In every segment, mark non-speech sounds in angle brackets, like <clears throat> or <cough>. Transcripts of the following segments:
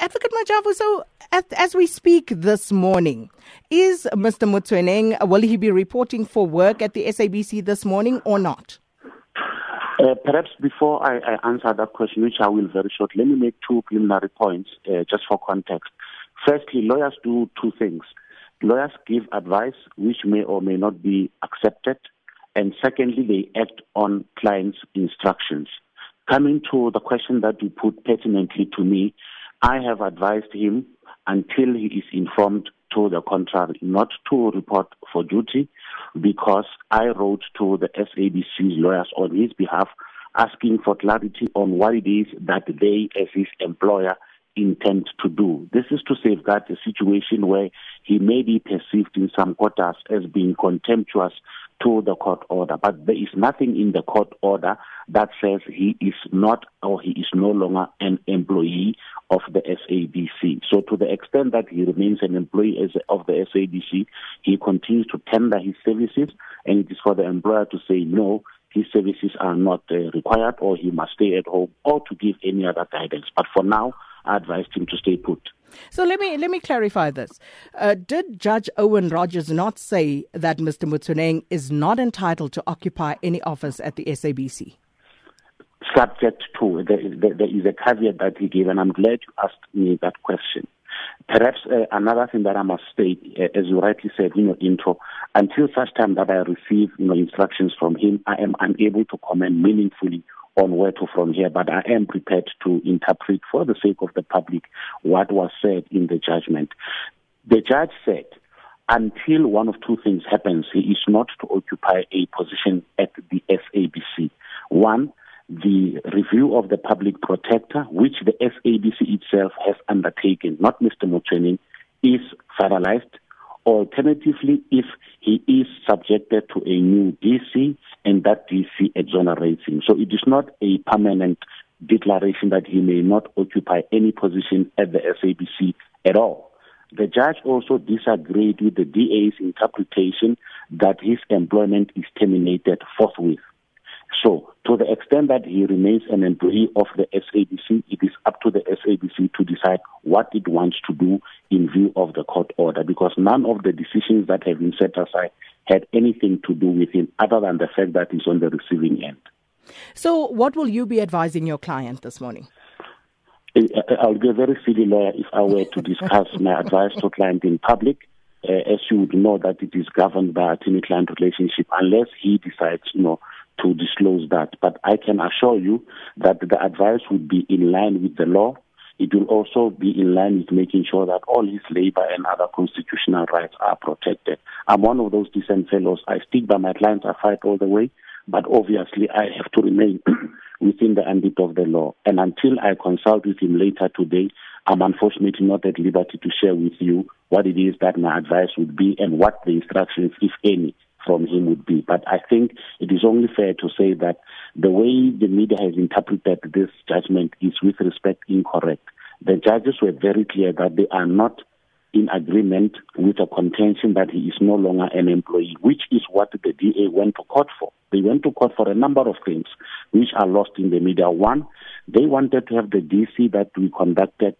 Advocate Majavu, so at, as we speak this morning, is Mr. Motsoeneng, will he be reporting for work at the SABC this morning or not? Uh, perhaps before I, I, answer that question, which I will very short, let me make two preliminary points uh, just for context. Firstly, lawyers do two things. Lawyers give advice which may or may not be accepted, and secondly, they act on clients' instructions. Coming to the question that you put pertinently to me, I have advised him until he is informed to the contrary, not to report for duty, because I wrote to the SABC lawyers on his behalf asking for clarity on what it is that they, as his employer, intend to do. This is to safeguard a situation where he may be perceived in some quarters as being contemptuous to the court order. But there is nothing in the court order that says he is not or he is no longer an employee of the SABC. So to the extent that he remains an employee of the SABC, he continues to tender his services and it is for the employer to say no, his services are not uh, required or he must stay at home or to give any other guidance. But for now, I advised him to stay put. So let me let me clarify this. Uh, did Judge Owen Rogers not say that Mr. Motsoeneng is not entitled to occupy any office at the SABC? Subject to there is, there is a caveat that he gave, and I'm glad you asked me that question. Perhaps uh, another thing that I must state, uh, as you rightly said in your intro, until such time that I receive you know, instructions from him, I am unable to comment meaningfully on where to from here, but I am prepared to interpret for the sake of the public what was said in the judgment. The judge said, until one of two things happens, he is not to occupy a position at the SABC. One, the review of the public protector, which the SABC itself has undertaken, not Mr. Motsoeneng, is finalized. Alternatively, if he is subjected to a new DC and that DC exonerates him. So it is not a permanent declaration that he may not occupy any position at the SABC at all. The judge also disagreed with the DA's interpretation that his employment is terminated forthwith. So, to the extent that he remains an employee of the SABC, it is up to the SABC to decide what it wants to do in view of the court order because none of the decisions that have been set aside had anything to do with him other than the fact that he's on the receiving end. So, what will you be advising your client this morning? I'll be a very silly lawyer if I were to discuss my <laughs> advice to a client in public. Uh, as you would know, that it is governed by attorney-client relationship, unless he decides, you know, to disclose that. But I can assure you that the advice would be in line with the law. It will also be in line with making sure that all his labor and other constitutional rights are protected. I'm one of those decent fellows. I stick by my clients. I fight all the way. But obviously, I have to remain <clears throat> within the ambit of the law. And until I consult with him later today, I'm unfortunately not at liberty to share with you what it is that my advice would be and what the instructions, if any, from him would be. But I think it is only fair to say that the way the media has interpreted this judgment is with respect incorrect. The judges were very clear that they are not in agreement with the contention that he is no longer an employee, which is what the DA went to court for. They went to court for a number of things which are lost in the media. One, they wanted to have the DC that we conducted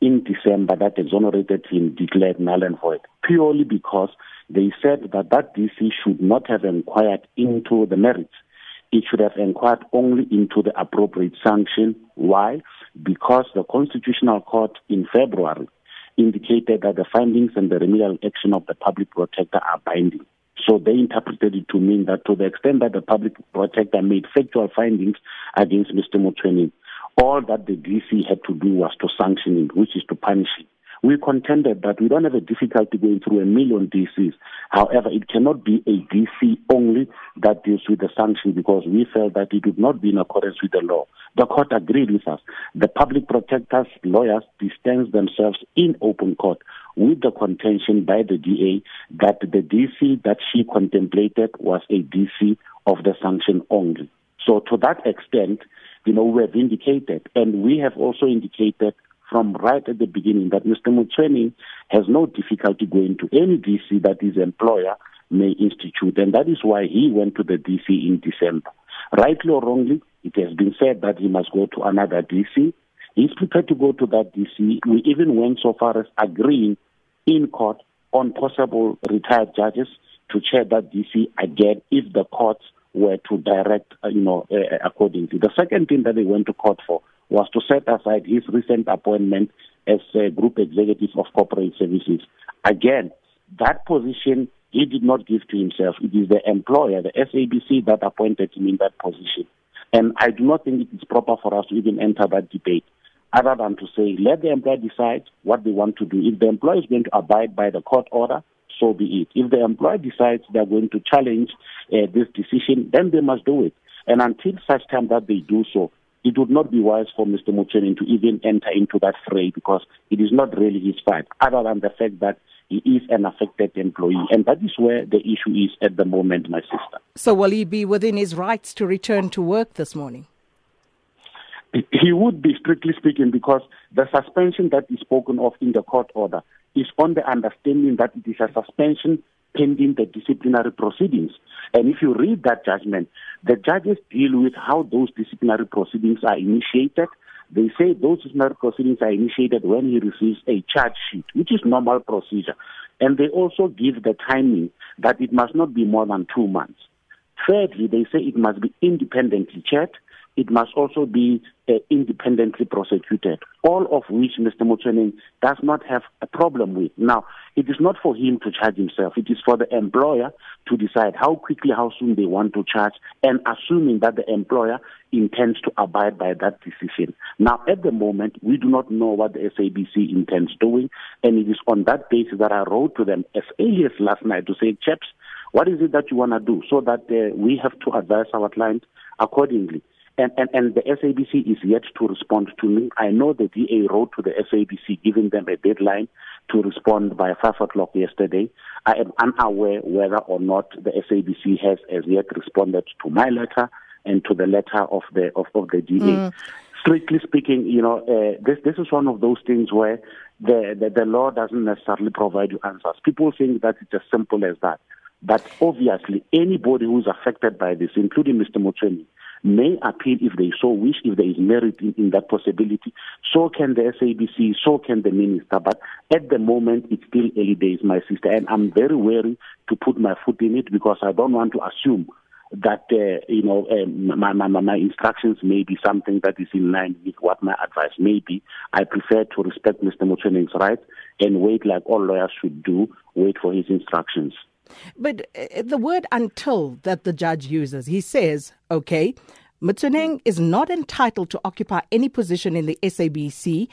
in December that exonerated him declared null and void, purely because they said that that DC should not have inquired into the merits. It should have inquired only into the appropriate sanction. Why? Because the Constitutional Court in February indicated that the findings and the remedial action of the public protector are binding. So they interpreted it to mean that to the extent that the public protector made factual findings against Mr. Motsoeneng, all that the DC had to do was to sanction him, which is to punish him. We contended that we don't have a difficulty going through a million DCs. However, it cannot be a DC only that deals with the sanction because we felt that it would not be in accordance with the law. The court agreed with us. The public protectors, lawyers distanced themselves in open court with the contention by the DA that the DC that she contemplated was a DC of the sanction only. So to that extent, you know, we have indicated, and we have also indicated from right at the beginning that Mr. Motsoeneng has no difficulty going to any DC that his employer may institute, and that is why he went to the DC in December. Rightly or wrongly, it has been said that he must go to another DC, He's prepared to go to that DC. We even went so far as agreeing in court on possible retired judges to chair that DC again if the courts were to direct, uh, you know, uh, accordingly. The second thing that they went to court for was to set aside his recent appointment as a group executive of corporate services. Again, that position he did not give to himself. It is the employer, the SABC, that appointed him in that position. And I do not think it is proper for us to even enter that debate, other than to say, let the employer decide what they want to do. If the employer is going to abide by the court order, so be it. If the employer decides they're going to challenge uh, this decision, then they must do it. And until such time that they do so, it would not be wise for Mr. Motsoeneng to even enter into that fray because it is not really his fight, other than the fact that he is an affected employee. And that is where the issue is at the moment, my sister. So, will he be within his rights to return to work this morning? He would be, strictly speaking, because the suspension that is spoken of in the court order is on the understanding that it is a suspension pending the disciplinary proceedings. And if you read that judgment, the judges deal with how those disciplinary proceedings are initiated. They say those disciplinary proceedings are initiated when he receives a charge sheet, which is normal procedure. And they also give the timing that it must not be more than two months. Thirdly, they say it must be independently checked it must also be uh, independently prosecuted, all of which Mr. Motsoeneng does not have a problem with. Now, it is not for him to charge himself. It is for the employer to decide how quickly, how soon they want to charge, and assuming that the employer intends to abide by that decision. Now, at the moment, we do not know what the SABC intends doing, and it is on that basis that I wrote to them as early as last night to say, chaps, what is it that you want to do so that uh, we have to advise our client accordingly? And, and, and the SABC is yet to respond to me. I know the DA wrote to the SABC giving them a deadline to respond by 5 o'clock yesterday. I am unaware whether or not the SABC has as yet responded to my letter and to the letter of the, of, of the DA. Mm. Strictly speaking, you know, uh, this, this is one of those things where the, the, the law doesn't necessarily provide you answers. People think that it's as simple as that. But obviously, anybody who's affected by this, including Mr. Motsoeneng, may appeal if they so wish, if there is merit in, in, that possibility. So can the SABC, so can the minister. But at the moment, it's still early days, my sister, and I'm very wary to put my foot in it because I don't want to assume that uh, you know um, my, my, my instructions may be something that is in line with what my advice may be. I prefer to respect Mr. Motsoeneng's rights and wait like all lawyers should do, wait for his instructions. But uh, the word until that the judge uses, he says, okay, Motsoeneng is not entitled to occupy any position in the SABC.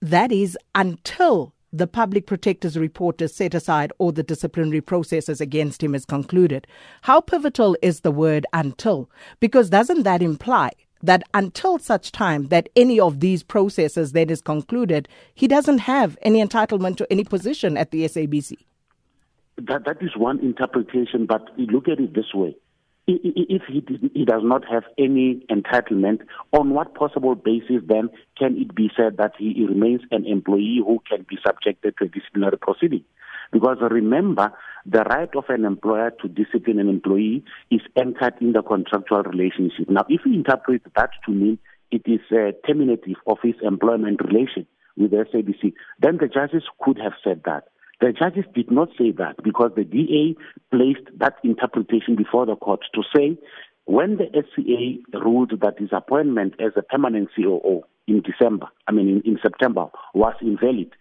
That is until the public protector's report is set aside or the disciplinary processes against him is concluded. How pivotal is the word until? Because doesn't that imply that until such time that any of these processes then is concluded, he doesn't have any entitlement to any position at the SABC? That, that is one interpretation, but look at it this way. If he, he does not have any entitlement, on what possible basis then can it be said that he remains an employee who can be subjected to a disciplinary proceeding? Because remember, the right of an employer to discipline an employee is anchored in the contractual relationship. Now, if we interpret that to mean it is uh, terminative of his employment relation with the SABC, then the judges could have said that. The judges did not say that because the DA placed that interpretation before the court to say when the SCA ruled that his appointment as a permanent COO in December, I mean in, in September, was invalid,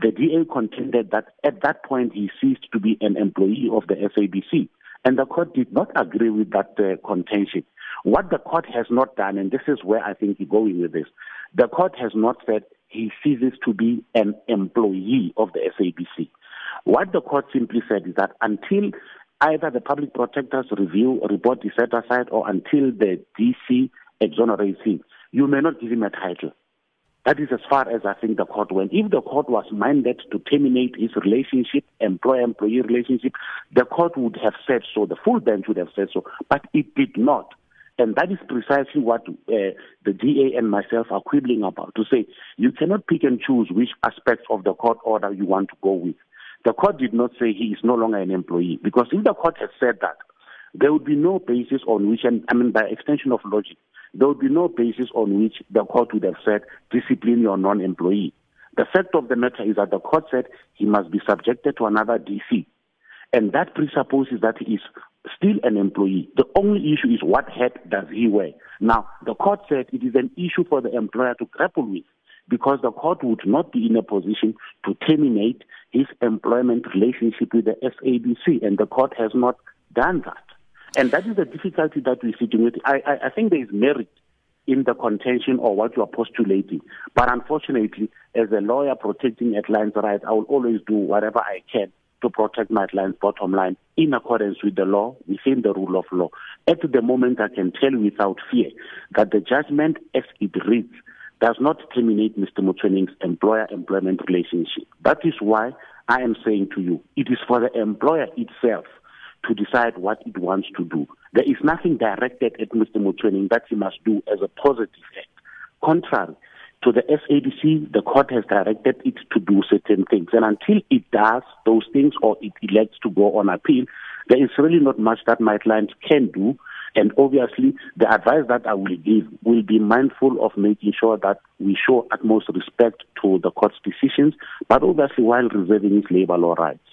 the DA contended that at that point he ceased to be an employee of the SABC. And the court did not agree with that uh, contention. What the court has not done, and this is where I think you're going with this, the court has not said he ceases to be an employee of the SABC. What the court simply said is that until either the public protector's review report is set aside or until the DC exonerates him, you may not give him a title. That is as far as I think the court went. If the court was minded to terminate his relationship, employer-employee relationship, the court would have said so. The full bench would have said so, but it did not. And that is precisely what uh, the DA and myself are quibbling about to say you cannot pick and choose which aspects of the court order you want to go with. The court did not say he is no longer an employee because if the court had said that, there would be no basis on which, and I mean, by extension of logic, there would be no basis on which the court would have said discipline your non-employee. The fact of the matter is that the court said he must be subjected to another DC. And that presupposes that he is still an employee. The only issue is what hat does he wear. Now, the court said it is an issue for the employer to grapple with because the court would not be in a position to terminate his employment relationship with the SABC, and the court has not done that. And that is the difficulty that we're sitting with. I, I, I think there is merit in the contention or what you are postulating. But unfortunately, as a lawyer protecting a client's rights, I will always do whatever I can to protect my client's bottom line in accordance with the law, within the rule of law. At the moment, I can tell without fear that the judgment as it reads does not terminate Mr. Motsoeneng's employer-employment relationship. That is why I am saying to you, it is for the employer itself to decide what it wants to do. There is nothing directed at Mr. Motsoeneng that he must do as a positive act. Contrary to the SABC, the court has directed it to do certain things. And until it does those things or it elects to go on appeal, there is really not much that my client can do and obviously, the advice that I will give will be mindful of making sure that we show utmost respect to the court's decisions, but obviously while reserving his labor law rights.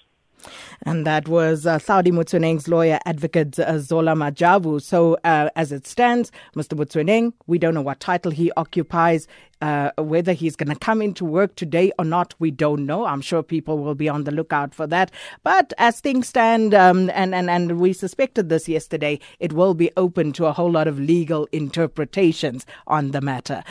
And that was uh, Hlaudi Motsoeneng's lawyer, advocate uh, Zola Majavu. So, uh, as it stands, Mr. Motsoeneng, we don't know what title he occupies. Uh, whether he's going to come into work today or not, we don't know. I'm sure people will be on the lookout for that. But as things stand, um, and, and, and we suspected this yesterday, it will be open to a whole lot of legal interpretations on the matter.